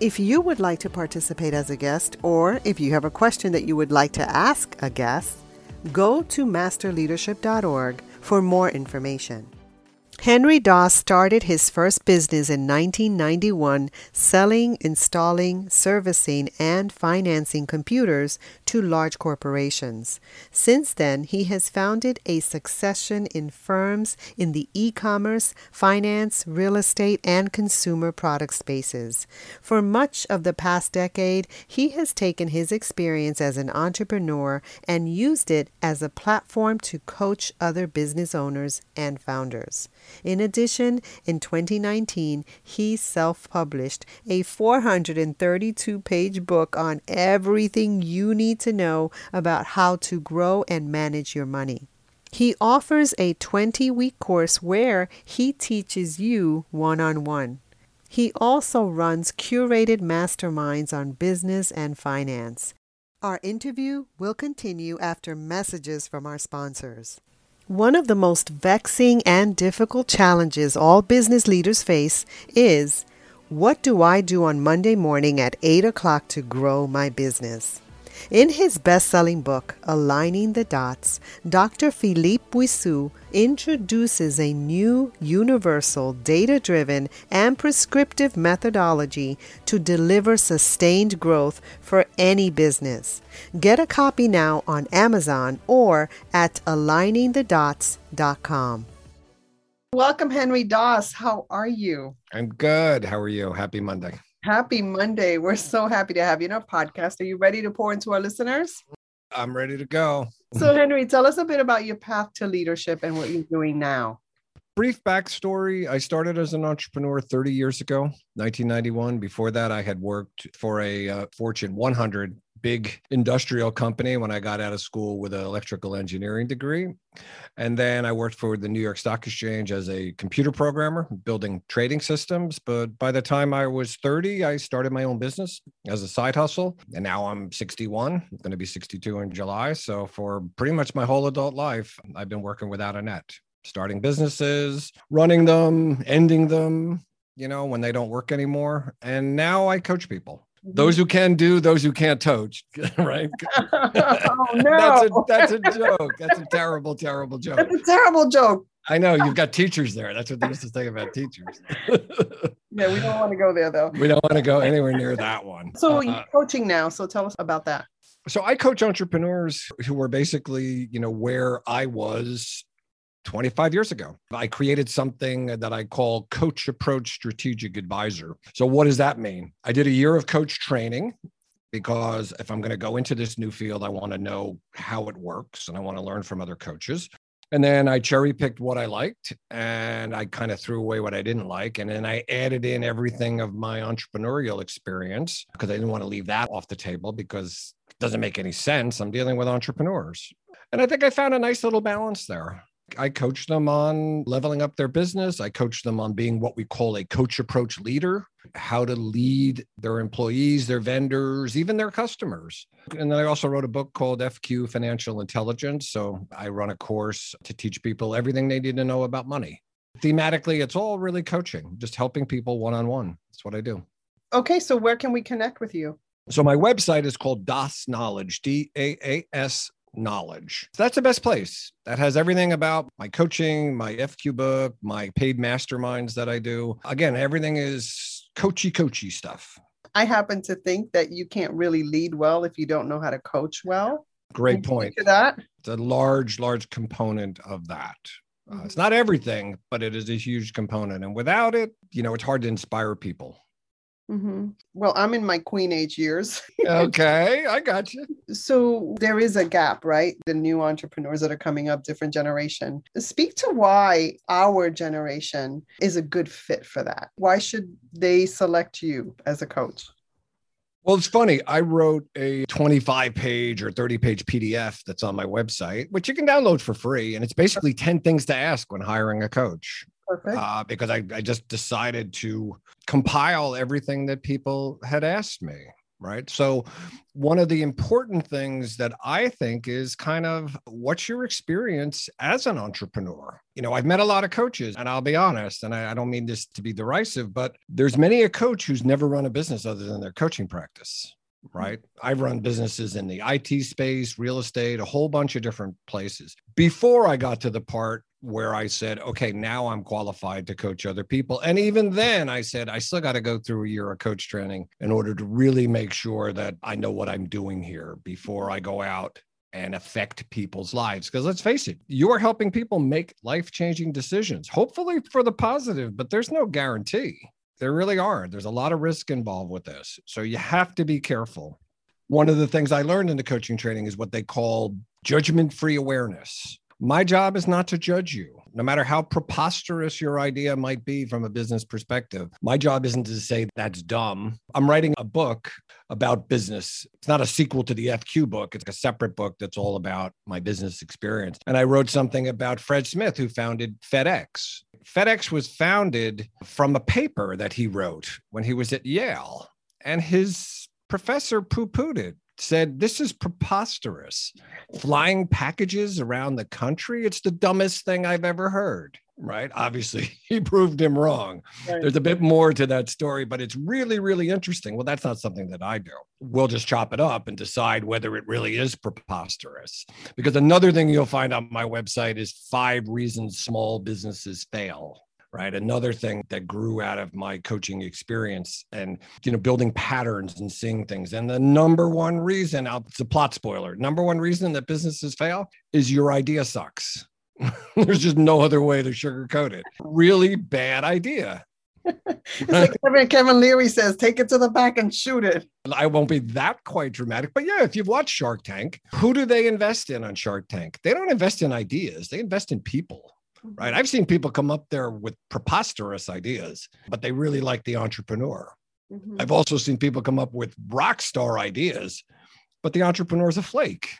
If you would like to participate as a guest, or if you have a question that you would like to ask a guest, go to masterleadership.org for more information. Henry Daas started his first business in 1991 selling, installing, servicing, and financing computers to large corporations. Since then, he has founded a succession in firms in the e commerce, finance, real estate, and consumer product spaces. For much of the past decade, he has taken his experience as an entrepreneur and used it as a platform to coach other business owners and founders. In addition, in 2019, he self published a 432 page book on everything you need to know about how to grow and manage your money. He offers a 20 week course where he teaches you one on one. He also runs curated masterminds on business and finance. Our interview will continue after messages from our sponsors. One of the most vexing and difficult challenges all business leaders face is what do I do on Monday morning at 8 o'clock to grow my business? In his best selling book, Aligning the Dots, Dr. Philippe Bouissou introduces a new universal, data driven, and prescriptive methodology to deliver sustained growth for any business. Get a copy now on Amazon or at aligningthedots.com. Welcome, Henry Daas. How are you? I'm good. How are you? Happy Monday. Happy Monday. We're so happy to have you in our podcast. Are you ready to pour into our listeners? I'm ready to go. So, Henry, tell us a bit about your path to leadership and what you're doing now. Brief backstory I started as an entrepreneur 30 years ago, 1991. Before that, I had worked for a uh, Fortune 100 big industrial company when I got out of school with an electrical engineering degree. And then I worked for the New York Stock Exchange as a computer programmer, building trading systems. But by the time I was 30, I started my own business as a side hustle. And now I'm 61, I'm going to be 62 in July. So for pretty much my whole adult life, I've been working without a net, starting businesses, running them, ending them, you know, when they don't work anymore. And now I coach people those who can do, those who can't coach, right? oh no, that's a that's a joke. That's a terrible, terrible joke. That's a terrible joke. I know you've got teachers there. That's what they used to say about teachers. yeah, we don't want to go there though. We don't want to go anywhere near that one. So uh, you're coaching now. So tell us about that. So I coach entrepreneurs who are basically, you know, where I was 25 years ago. I created something that I call Coach Approach Strategic Advisor. So, what does that mean? I did a year of coach training because if I'm going to go into this new field, I want to know how it works and I want to learn from other coaches. And then I cherry picked what I liked and I kind of threw away what I didn't like. And then I added in everything of my entrepreneurial experience because I didn't want to leave that off the table because it doesn't make any sense. I'm dealing with entrepreneurs. And I think I found a nice little balance there. I coach them on leveling up their business. I coach them on being what we call a coach approach leader, how to lead their employees, their vendors, even their customers. And then I also wrote a book called FQ Financial Intelligence. So I run a course to teach people everything they need to know about money. Thematically, it's all really coaching, just helping people one on one. That's what I do. Okay. So where can we connect with you? So my website is called Daas Knowledge, D A A S knowledge. So that's the best place. That has everything about my coaching, my FQ book, my paid masterminds that I do. Again, everything is coachy, coachy stuff. I happen to think that you can't really lead well if you don't know how to coach well. Great point. To that, it's a large, large component of that. Uh, it's not everything, but it is a huge component. And without it, you know, it's hard to inspire people. Mm-hmm. Well, I'm in my queen age years. okay, I got you. So there is a gap, right? The new entrepreneurs that are coming up, different generation. Speak to why our generation is a good fit for that. Why should they select you as a coach? Well, it's funny. I wrote a 25 page or 30 page PDF that's on my website, which you can download for free. And it's basically 10 things to ask when hiring a coach. Uh, because I, I just decided to compile everything that people had asked me right? So, one of the important things that I think is kind of what's your experience as an entrepreneur? You know, I've met a lot of coaches, and I'll be honest, and I, I, don't mean this to be derisive, but there's many a coach who's never run a business other than their coaching practice. Right. I've run businesses in the IT space, real estate, a whole bunch of different places. Before I got to the part where I said, okay, now I'm qualified to coach other people. And even then, I said, I still got to go through a year of coach training in order to really make sure that I know what I'm doing here before I go out and affect people's lives. Because let's face it, you are helping people make life changing decisions, hopefully for the positive, but there's no guarantee. There really are. There's a lot of risk involved with this. So you have to be careful. One of the things I learned in the coaching training is what they call judgment free awareness. My job is not to judge you, no matter how preposterous your idea might be from a business perspective. My job isn't to say that's dumb. I'm writing a book about business. It's not a sequel to the FQ book, it's a separate book that's all about my business experience. And I wrote something about Fred Smith, who founded FedEx. FedEx was founded from a paper that he wrote when he was at Yale. And his professor poo pooed it said, This is preposterous. Flying packages around the country, it's the dumbest thing I've ever heard. Right. Obviously, he proved him wrong. Right. There's a bit more to that story, but it's really, really interesting. Well, that's not something that I do. We'll just chop it up and decide whether it really is preposterous. Because another thing you'll find on my website is five reasons small businesses fail right? Another thing that grew out of my coaching experience and you know building patterns and seeing things. And the number one reason it's a plot spoiler number one reason that businesses fail is your idea sucks. There's just no other way to sugarcoat it. Really bad idea. It's like Kevin, Kevin Leary says, take it to the back and shoot it. I won't be that quite dramatic, but yeah, if you've watched Shark Tank, who do they invest in on Shark Tank? They don't invest in ideas, they invest in people right? I've seen people come up there with preposterous ideas, but they really like the entrepreneur. Mm-hmm. I've also seen people come up with rock star ideas, but the entrepreneur is a flake.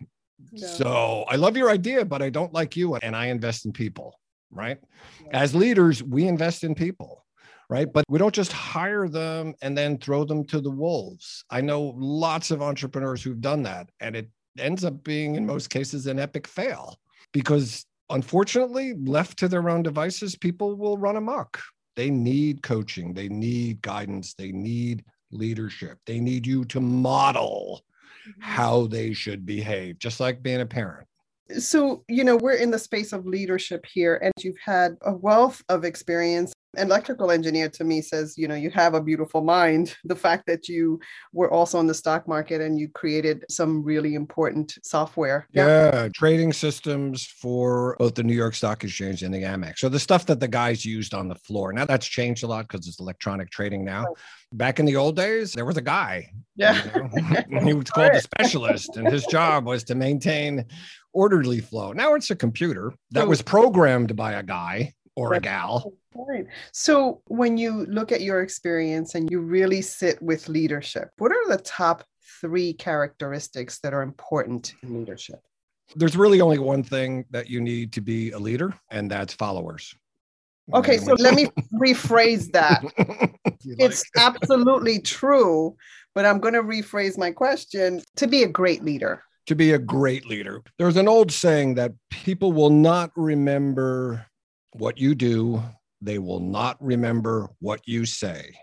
Yeah. So I love your idea, but I don't like you, and I invest in people, right? Yeah. As leaders, we invest in people. Right. But we don't just hire them and then throw them to the wolves. I know lots of entrepreneurs who've done that, and it ends up being, in most cases, an epic fail because unfortunately, left to their own devices, people will run amok. They need coaching, they need guidance, they need leadership, they need you to model mm-hmm. how they should behave, just like being a parent. So, you know, we're in the space of leadership here, and you've had a wealth of experience an electrical engineer to me says you know you have a beautiful mind. The fact that you were also in the stock market and you created some really important software. Yeah, yeah trading systems for both the new york stock exchange and the amex. So the stuff that the guys used on the floor now that's changed a lot because it's electronic trading now. Right. back in the old days there was a guy yeah. you know? he was called a specialist and his job was to maintain orderly flow. Now it's a computer that was programmed by a guy or a gal. Right. So when you look at your experience and you really sit with leadership, what are the top three characteristics that are important in leadership? There's really only one thing that you need to be a leader, and that's followers. Okay, so let me rephrase that. it's absolutely true, but I'm going to rephrase my question to be a great leader. To be a great leader. There's an old saying that people will not remember what you do, they will not remember what you say.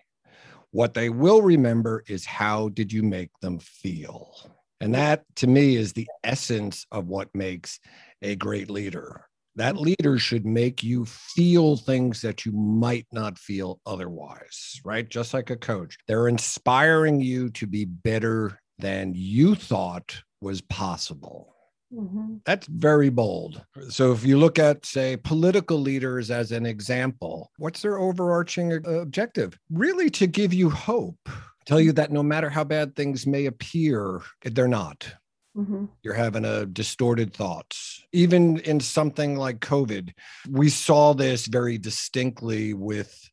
What they will remember is how did you make them feel? And that to me is the essence of what makes a great leader. That leader should make you feel things that you might not feel otherwise, right? Just like a coach. They're inspiring you to be better than you thought was possible Mm-hmm. That's very bold. So, if you look at, say, political leaders as an example, what's their overarching uh, objective? Really to give you hope, tell you that no matter how bad things may appear, they're not. Mm-hmm. You're having a distorted thoughts. Even in something like COVID, we saw this very distinctly with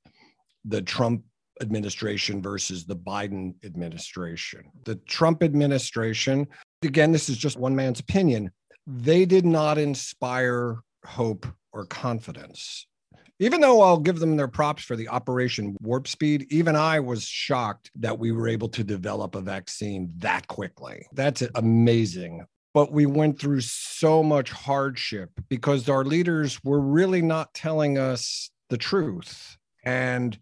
the Trump administration versus the Biden administration. The Trump administration, again, this is just one man's opinion, they did not inspire hope or confidence. Even though I'll give them their props for the Operation Warp Speed, even I was shocked that we were able to develop a vaccine that quickly. That's amazing. But we went through so much hardship because our leaders were really not telling us the truth. And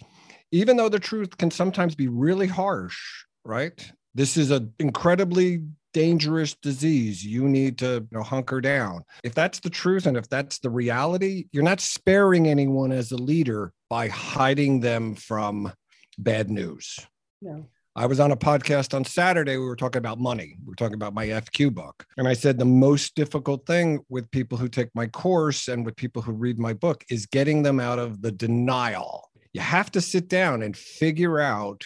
even though the truth can sometimes be really harsh, right? This is an incredibly dangerous disease. You need to you know, hunker down. If that's the truth and if that's the reality, you're not sparing anyone as a leader by hiding them from bad news. No. I was on a podcast on Saturday. We were talking about money. We were talking about my FQ book. And I said the most difficult thing with people who take my course and with people who read my book is getting them out of the denial you have to sit down and figure out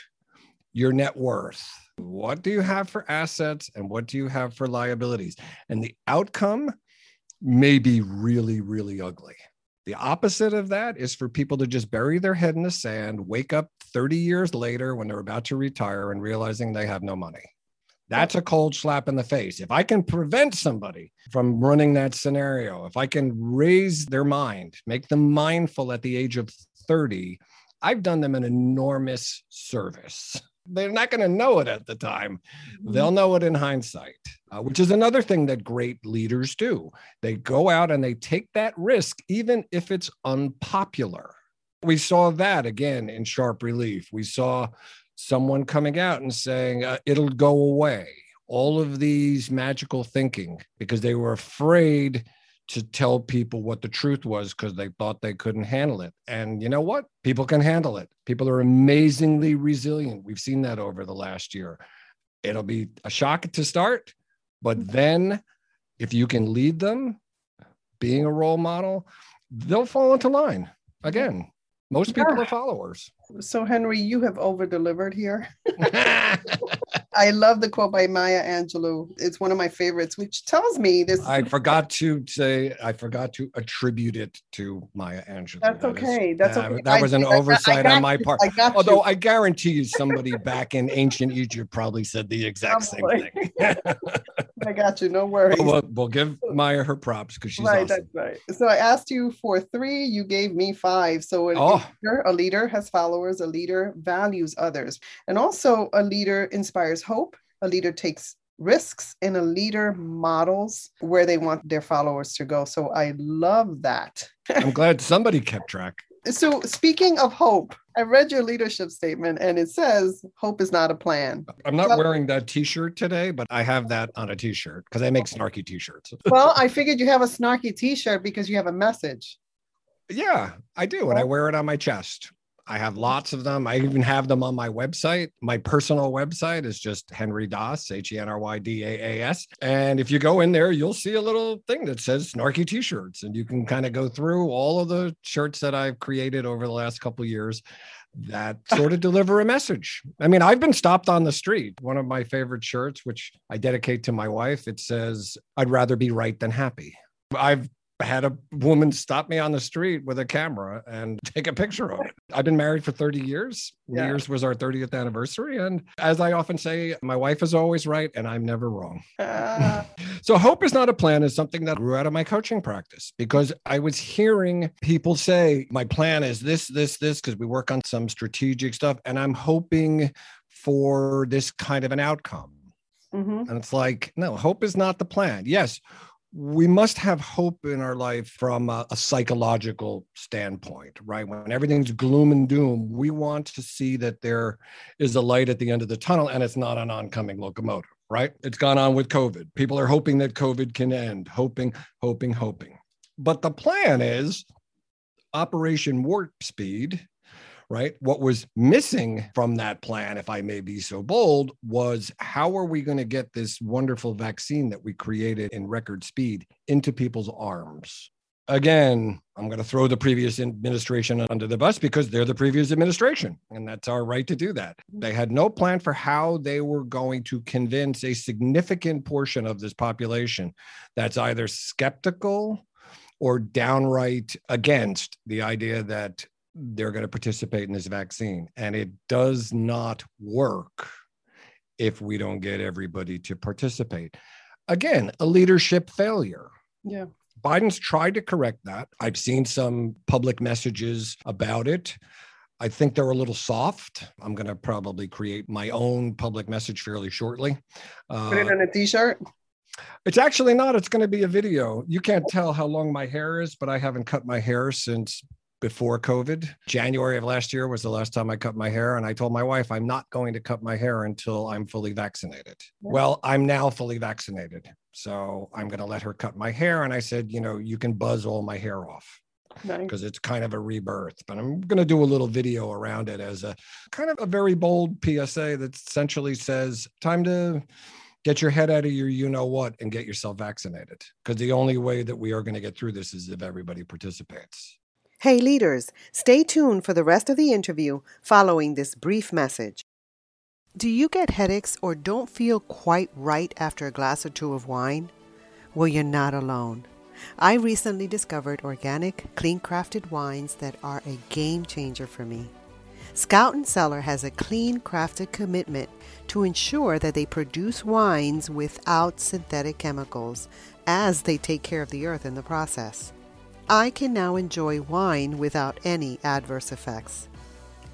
your net worth. What do you have for assets and what do you have for liabilities? And the outcome may be really, really ugly. The opposite of that is for people to just bury their head in the sand, wake up 30 years later when they're about to retire and realizing they have no money. That's a cold slap in the face. If I can prevent somebody from running that scenario, if I can raise their mind, make them mindful at the age of 30 I've done them an enormous service. They're not going to know it at the time. Mm-hmm. They'll know it in hindsight, uh, which is another thing that great leaders do. They go out and they take that risk, even if it's unpopular. We saw that again in sharp relief. We saw someone coming out and saying, uh, it'll go away. All of these magical thinking because they were afraid to tell people what the truth was because they thought they couldn't handle it. And you know what? People can handle it. People are amazingly resilient. We've seen that over the last year. It'll be a shock to start, but mm-hmm. then if you can lead them, being a role model, they'll fall into line again. Most people are followers. So, Henry, you have over delivered here. I love the quote by Maya Angelou. It's one of my favorites, which tells me this. I forgot to say, I forgot to attribute it to Maya Angelou. That's that okay. Is, That's okay. That was an I, oversight I on my part. I Although you. I guarantee you, somebody back in ancient Egypt probably said the exact probably. same thing. I got you. No worries. We'll, we'll give Maya her props because she's right. Awesome. That's right. So I asked you for three. You gave me five. So oh. a leader has followers. A leader values others, and also a leader inspires hope. A leader takes risks and a leader models where they want their followers to go. So I love that. I'm glad somebody kept track. So, speaking of hope, I read your leadership statement and it says hope is not a plan. I'm not wearing that t shirt today, but I have that on a t shirt because I make snarky t shirts. well, I figured you have a snarky t shirt because you have a message. Yeah, I do. And I wear it on my chest. I have lots of them. I even have them on my website. My personal website is just Henry Daas, H E N R Y D A A S. And if you go in there, you'll see a little thing that says snarky t shirts. And you can kind of go through all of the shirts that I've created over the last couple years that sort of deliver a message. I mean, I've been stopped on the street. One of my favorite shirts, which I dedicate to my wife, it says, I'd rather be right than happy. I've had a woman stop me on the street with a camera and take a picture of it. I've been married for 30 years. Yeah. New Year's was our 30th anniversary. And as I often say, my wife is always right and I'm never wrong. Uh. so, hope is not a plan is something that grew out of my coaching practice because I was hearing people say, my plan is this, this, this, because we work on some strategic stuff. And I'm hoping for this kind of an outcome. Mm-hmm. And it's like, no, hope is not the plan. Yes, we must have hope in our life from a, a, psychological standpoint, right? When everything's gloom and doom, we want to see that there is a light at the end of the tunnel and it's not an oncoming locomotive, right? It's gone on with COVID. People are hoping that COVID can end, hoping, hoping, hoping. But the plan is Operation Warp Speed right? What was missing from that plan, if I may be so bold, was how are we going to get this wonderful vaccine that we created in record speed into people's arms? Again, I'm going to throw the previous administration under the bus because they're the previous administration, and that's our right to do that. Mm-hmm. They had no plan for how they were going to convince a significant portion of this population that's either skeptical or downright against the idea that they're going to participate in this vaccine. And it does not work if we don't get everybody to participate. Again, a leadership failure. Yeah. Biden's tried to correct that. I've seen some public messages about it. I think they're a little soft. I'm going to probably create my own public message fairly shortly. Uh, Put it on a t shirt. It's actually not. It's going to be a video. You can't tell how long my hair is, but I haven't cut my hair since before COVID. January of last year was the last time I cut my hair. And I told my wife, I'm not going to cut my hair until I'm fully vaccinated. Well, I'm now fully vaccinated. So I'm going to let her cut my hair. And I said, you know, you can buzz all my hair off because nice. it's kind of a rebirth. But I'm going to do a little video around it as a kind of a very bold PSA that essentially says, time to get your head out of your you know what and get yourself vaccinated because the only way that we are going to get through this is if everybody participates. Hey, leaders, stay tuned for the rest of the interview following this brief message. Do you get headaches or don't feel quite right after a glass or two of wine? Well, you're not alone. I recently discovered organic, clean crafted wines that are a game changer for me. Scout and Cellar has a clean crafted commitment to ensure that they produce wines without synthetic chemicals as they take care of the earth in the process. I can now enjoy wine without any adverse effects.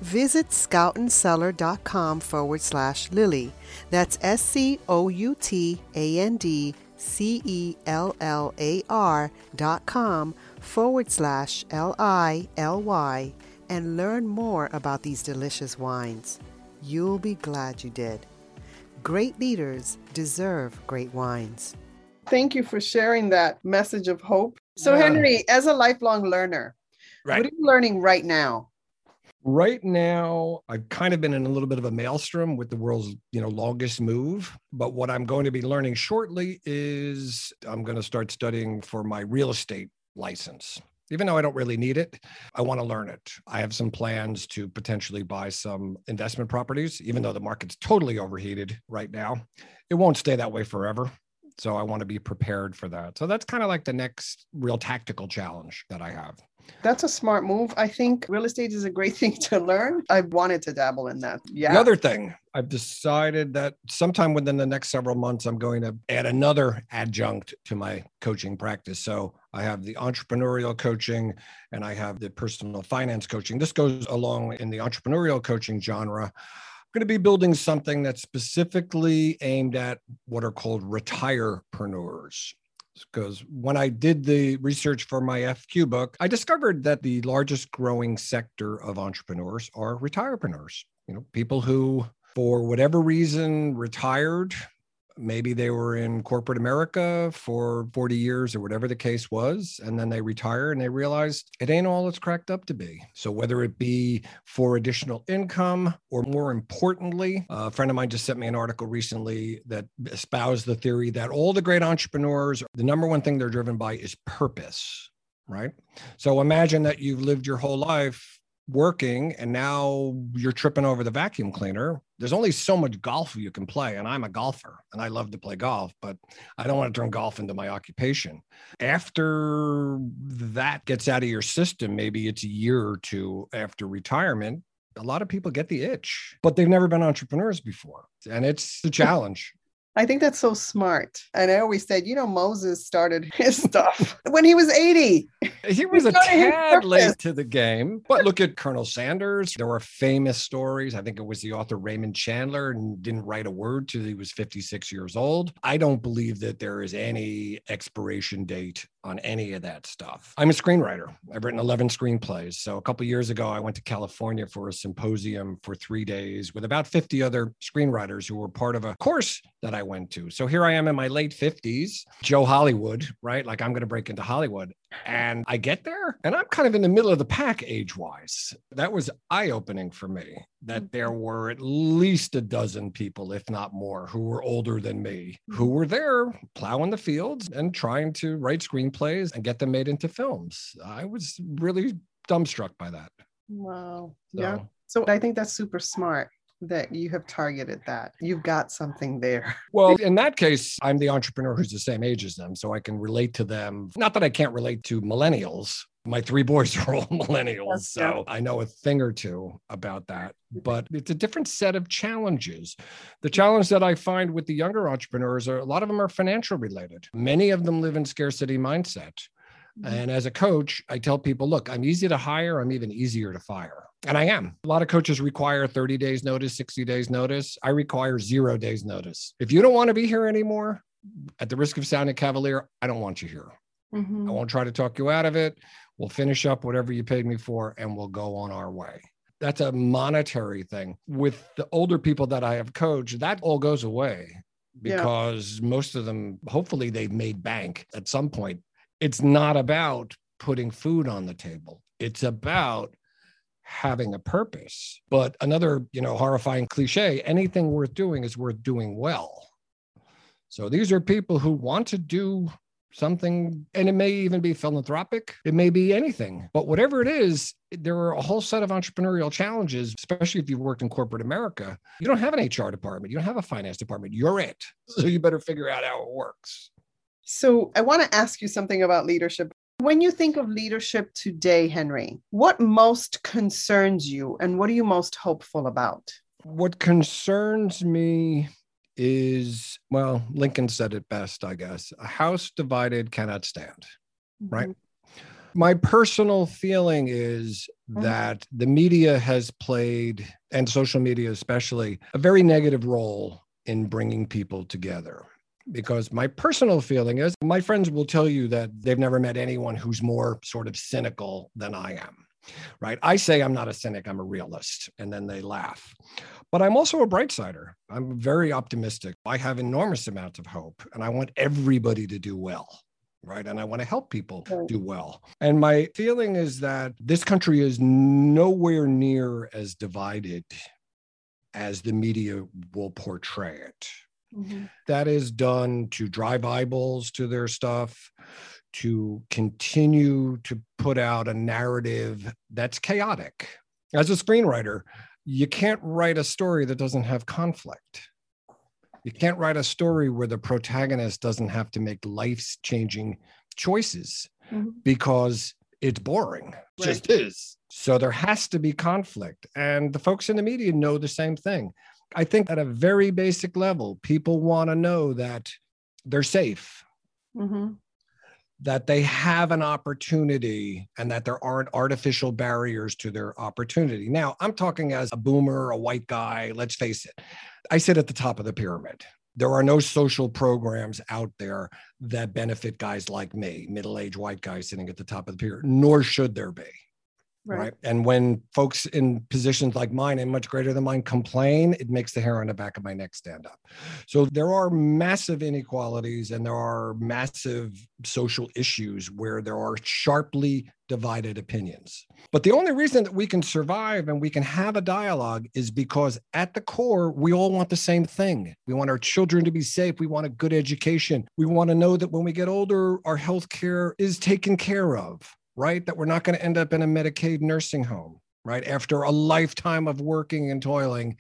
Visit scoutandcellar.com forward slash Lily. That's S C O U T A N D C E L L A R dot com forward slash L I L Y and learn more about these delicious wines. You'll be glad you did. Great leaders deserve great wines. Thank you for sharing that message of hope. So. Henry, as a lifelong learner, right. what are you learning right now? Right now, I've kind of been in a little bit of a maelstrom with the world's, you know, longest move. But what I'm going to be learning shortly is I'm going to start studying for my real estate license. Even though I don't really need it, I want to learn it. I have some plans to potentially buy some investment properties, even though the market's totally overheated right now. It won't stay that way forever. So I want to be prepared for that. So that's kind of like the next real tactical challenge that I have. That's a smart move. I think real estate is a great thing to learn. I wanted to dabble in that. Yeah. The other thing, I've decided that sometime within the next several months, I'm going to add another adjunct to my coaching practice. So I have the entrepreneurial coaching and I have the personal finance coaching. This goes along in the entrepreneurial coaching genre. Going to be building something that's specifically aimed at what are called retirepreneurs because when I did the research for my FQ book, I discovered that the largest growing sector of entrepreneurs are retirepreneurs. You know, people who, for whatever reason, retired maybe they were in corporate America for 40 years or whatever the case was. And then they retire and they realize it ain't all it's cracked up to be. So, whether it be for additional income or more importantly, a friend of mine just sent me an article recently that espoused the theory that all the great entrepreneurs, the number one thing they're driven by is purpose. Right. So imagine that you've lived your whole life working and now you're tripping over the vacuum cleaner there's only so much golf you can play and i'm a golfer and i love to play golf but i don't want to turn golf into my occupation. After that gets out of your system maybe it's a year or two after retirement a lot of people get the itch but they've never been entrepreneurs before and it's a challenge I think that's so smart. And I always said, you know, Moses started his stuff when he was 80. He was a tad late to the game. But look at Colonel Sanders. There were famous stories. I think it was the author Raymond Chandler and didn't write a word till he was 56 years old. I don't believe that there is any expiration date on any of that stuff. I'm a screenwriter. I've written 11 screenplays. So a couple years ago, I went to California for a symposium for three days with about 50 other screenwriters who were part of a course that I went to. So here I am in my late 50s, Joe Hollywood, right? Like I'm going to break into Hollywood. And I get there and I'm kind of in the middle of the pack age wise. That was eye opening for me that there mm-hmm. were at least a dozen people, if not more, who were older than me, who mm-hmm. were there plowing the fields and trying to write screenplays and get them made into films. I was really dumbstruck by that. Wow. So, yeah. So I think that's super smart that you have targeted that. You've got something there. Well, in that case, I'm the entrepreneur who's the same age as them. So I can relate to them. Not that I can't relate to millennials. My three boys are all millennials. Yes, so yeah. I know a thing or two about that. But it's a different set of challenges. The challenge that I find with the younger entrepreneurs are a lot of them are financial related. Many of them live in scarcity mindset. Mm-hmm. And as a coach, I tell people, look, I'm easy to hire, I'm even easier to fire. And I am. A lot of coaches require 30 days notice, 60 days notice. I require zero days notice. If you don't want to be here anymore, at the risk of sounding cavalier, I don't want you here. Mm-hmm. I won't try to talk you out of it. We'll finish up whatever you paid me for and we'll go on our way. That's a monetary thing. With the older people that I have coached, that all goes away because yeah. most of them, hopefully, they've made bank at some point it's not about putting food on the table. It's about having a purpose. But another, you know, horrifying cliche, anything worth doing is worth doing well. So these are people who want to do something, and it may even be philanthropic, it may be anything. But whatever it is, there are a whole set of entrepreneurial challenges, especially if you've worked in corporate America. You don't have an HR department, you don't have a finance department, you're it. So you better figure out how it works. So I want to ask you something about leadership. When you think of leadership today, Henry, what most concerns you and what are you most hopeful about? What concerns me is, well, Lincoln said it best, I guess a house divided cannot stand, mm-hmm. right? My personal feeling is mm-hmm. that the media has played, and social media especially, a very negative role in bringing people together because my personal feeling is my friends will tell you that they've never met anyone who's more sort of cynical than I am. Right. I say I'm not a cynic, I'm a realist. And then they laugh. But I'm also a bright sider. I'm very optimistic. I have enormous amounts of hope and I want everybody to do well. Right. And I want to help people do well. And my feeling is that this country is nowhere near as divided as the media will portray it. Mm-hmm. That is done to drive eyeballs to their stuff, to continue to put out a narrative that's chaotic. As a screenwriter, you can't write a story that doesn't have conflict. You can't write a story where the protagonist doesn't have to make life changing choices mm-hmm. because it's boring. Right. Just is. So there has to be conflict. And the folks in the media know the same thing. I think at a very basic level, people want to know that they're safe, mm-hmm. that they have an opportunity, and that there aren't artificial barriers to their opportunity. Now, I'm talking as a boomer, a white guy, let's face it. I sit at the top of the pyramid. There are no social programs out there that benefit guys like me, middle aged white guys sitting at the top of the pyramid, nor should there be. Right. right. And when folks in positions like mine and much greater than mine complain, it makes the hair on the back of my neck stand up. So there are massive inequalities and there are massive social issues where there are sharply divided opinions. But the only reason that we can survive and we can have a dialogue is because at the core, we all want the same thing. We want our children to be safe. We want a good education. We want to know that when we get older, our health care is taken care of right? That we're not going to end up in a Medicaid nursing home, right? After a lifetime of working and toiling,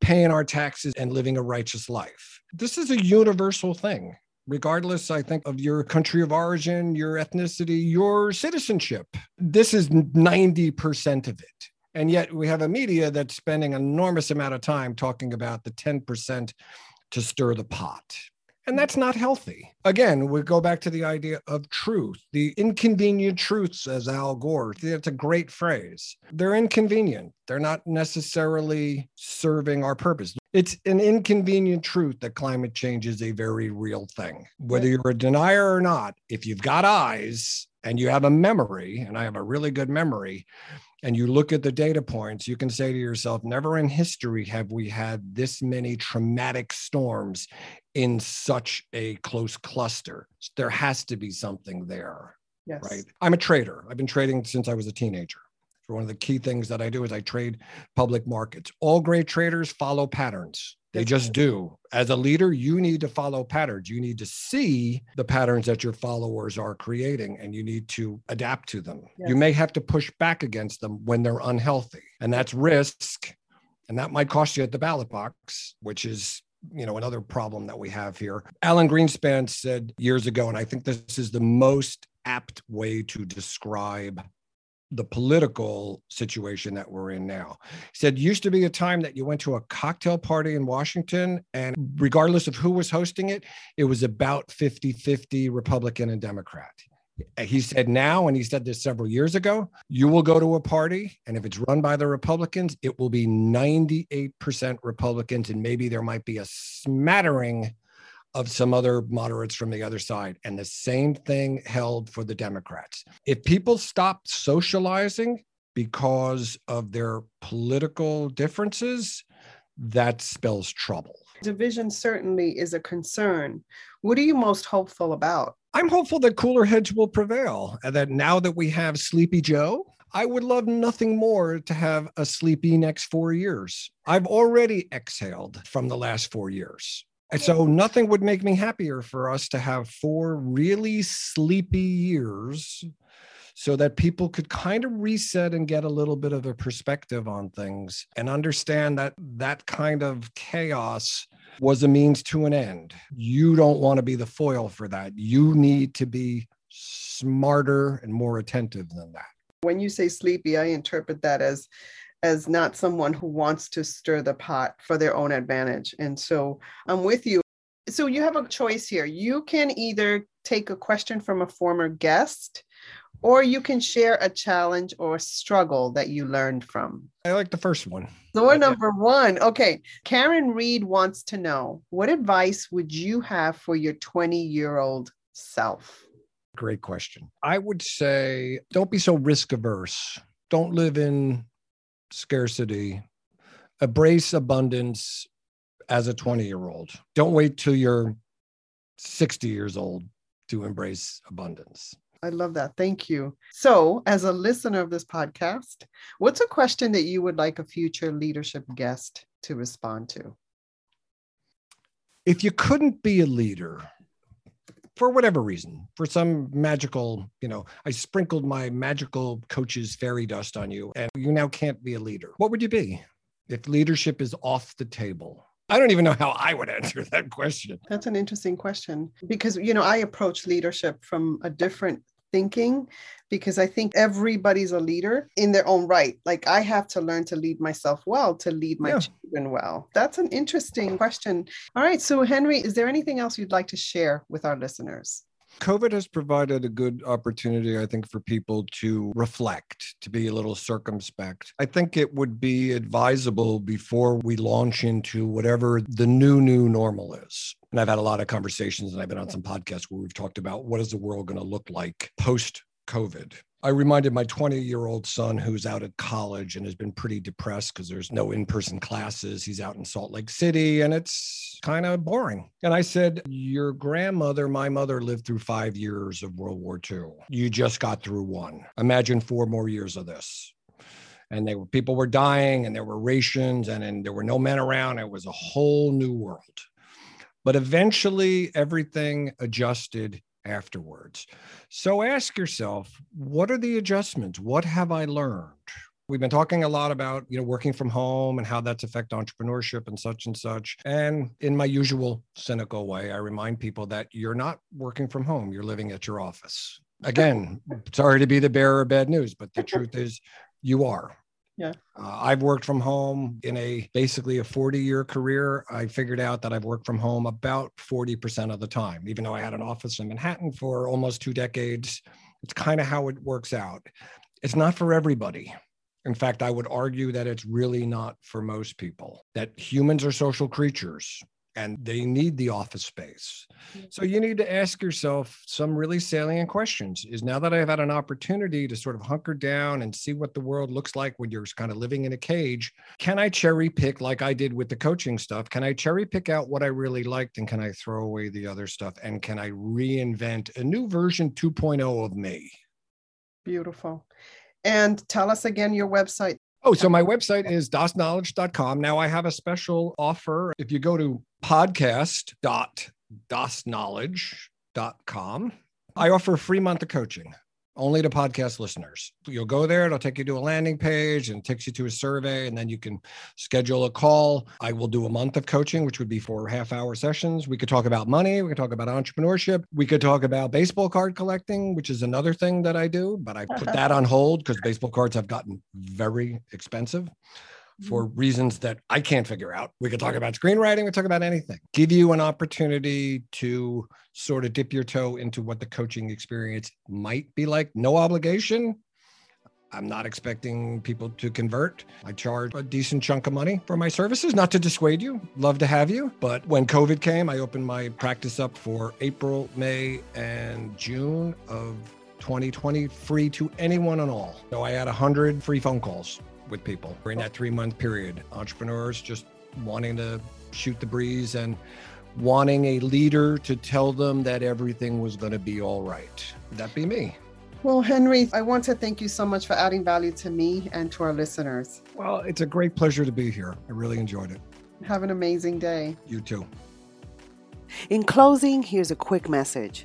paying our taxes and living a righteous life. This is a universal thing, regardless, I think, of your country of origin, your ethnicity, your citizenship. This is 90% of it. And yet we have a media that's spending an enormous amount of time talking about the 10% to stir the pot. And that's not healthy. Again, we go back to the idea of truth, the inconvenient truths, as Al Gore. It's a great phrase. They're inconvenient. They're not necessarily serving our purpose. It's an inconvenient truth that climate change is a very real thing. Whether you're a denier or not, if you've got eyes and you have a memory, and I have a really good memory, and you look at the data points, you can say to yourself, never in history have we had this many traumatic storms in such a close cluster. There has to be something there. Yes. Right. I'm a trader. I've been trading since I was a teenager. So one of the key things that I do is I trade public markets. All great traders follow patterns. They just do. As a leader, you need to follow patterns. You need to see the patterns that your followers are creating and you need to adapt to them. Yes. You may have to push back against them when they're unhealthy, and that's risk. And that might cost you at the ballot box, which is you know another problem that we have here. Alan Greenspan said years ago, and I think this is the most apt way to describe the political situation that we're in now. He said, used to be a time that you went to a cocktail party in Washington, and regardless of who was hosting it, it was about 50 50 Republican and Democrat. He said now, and he said this several years ago, you will go to a party, and if it's run by the Republicans, it will be 98% Republicans, and maybe there might be a smattering of some other moderates from the other side. And the same thing held for the Democrats. If people stop socializing because of their political differences, that spells trouble. Division certainly is a concern. What are you most hopeful about? I'm hopeful that cooler heads will prevail and that now that we have Sleepy Joe, I would love nothing more to have a sleepy next four years. I've already exhaled from the last four years. And so nothing would make me happier for us to have four really sleepy years so that people could kind of reset and get a little bit of a perspective on things and understand that that kind of chaos was a means to an end. You don't want to be the foil for that. You need to be smarter and more attentive than that. When you say sleepy, I interpret that as as not someone who wants to stir the pot for their own advantage. And so I'm with you. So you have a choice here. You can either take a question from a former guest or you can share a challenge or struggle that you learned from. I like the first one. Door Yeah. number one. Okay. Karen Reed wants to know what advice would you have for your 20 year old self? Great question. I would say don't be so risk averse. Don't live in scarcity. Embrace abundance as a 20 year old. Don't wait till you're 60 years old to embrace abundance. I love that. Thank you. So, as a listener of this podcast, what's a question that you would like a future leadership guest to respond to? If you couldn't be a leader, for whatever reason, for some magical, you know, I sprinkled my magical coach's fairy dust on you and you now can't be a leader. What would you be if leadership is off the table? I don't even know how I would answer that question. That's an interesting question because, you know, I approach leadership from a different thinking because I think everybody's a leader in their own right. Like I have to learn to lead myself well, to lead my Yeah. children well. That's an interesting question. All right. So, Henry, is there anything else you'd like to share with our listeners? COVID has provided a good opportunity, I think, for people to reflect, to be a little circumspect. I think it would be advisable before we launch into whatever the new, new normal is. And I've had a lot of conversations and I've been on some podcasts where we've talked about what is the world going to look like post COVID. I reminded my 20 year old son who's out at college and has been pretty depressed because there's no in person classes. He's out in Salt Lake City and it's kind of boring. And I said, Your grandmother, my mother, lived through five years of World War II. You just got through one. Imagine four more years of this. And they were people were dying and there were rations and, and there were no men around. It was a whole new world. But eventually everything adjusted afterwards. So ask yourself, what are the adjustments? What have I learned? We've been talking a lot about, you know, working from home and how that's affect entrepreneurship and such and such. And in my usual cynical way, I remind people that you're not working from home, you're living at your office. Again, sorry to be the bearer of bad news, but the truth is you are. Yeah. Uh, I've worked from home in a basically a 40 year career. I figured out that I've worked from home about 40% of the time, even though I had an office in Manhattan for almost two decades. It's kind of how it works out. It's not for everybody. In fact, I would argue that it's really not for most people, that humans are social creatures. And they need the office space. Mm-hmm. So you need to ask yourself some really salient questions. Is now that I've had an opportunity to sort of hunker down and see what the world looks like when you're kind of living in a cage, can I cherry pick like I did with the coaching stuff? Can I cherry pick out what I really liked and can I throw away the other stuff? And can I reinvent a new version 2.0 of me? Beautiful. And tell us again your website. Oh, so my website is daasknowledge.com. Now I have a special offer. If you go to podcast.daasknowledge.com, I offer a free month of coaching only to podcast listeners. You'll go there, it'll take you to a landing page and takes you to a survey, and then you can schedule a call. I will do a month of coaching, which would be four half hour sessions. We could talk about money, we could talk about entrepreneurship, we could talk about baseball card collecting, which is another thing that I do, but I put uh-huh. that on hold because baseball cards have gotten very expensive for mm. reasons that I can't figure out. We could talk about screenwriting, we talk about anything. Give you an opportunity to sort of dip your toe into what the coaching experience might be like. No obligation. I'm not expecting people to convert. I charge a decent chunk of money for my services, not to dissuade you. Love to have you. But when COVID came, I opened my practice up for April, May, and June of 2020, free to anyone and all. So I had 100 free phone calls with people during that three month period. Entrepreneurs just wanting to shoot the breeze and wanting a leader to tell them that everything was going to be all right. That be me. Well, Henry, I want to thank you so much for adding value to me and to our listeners. Well, it's a great pleasure to be here. I really enjoyed it. Have an amazing day. You too. In closing, here's a quick message.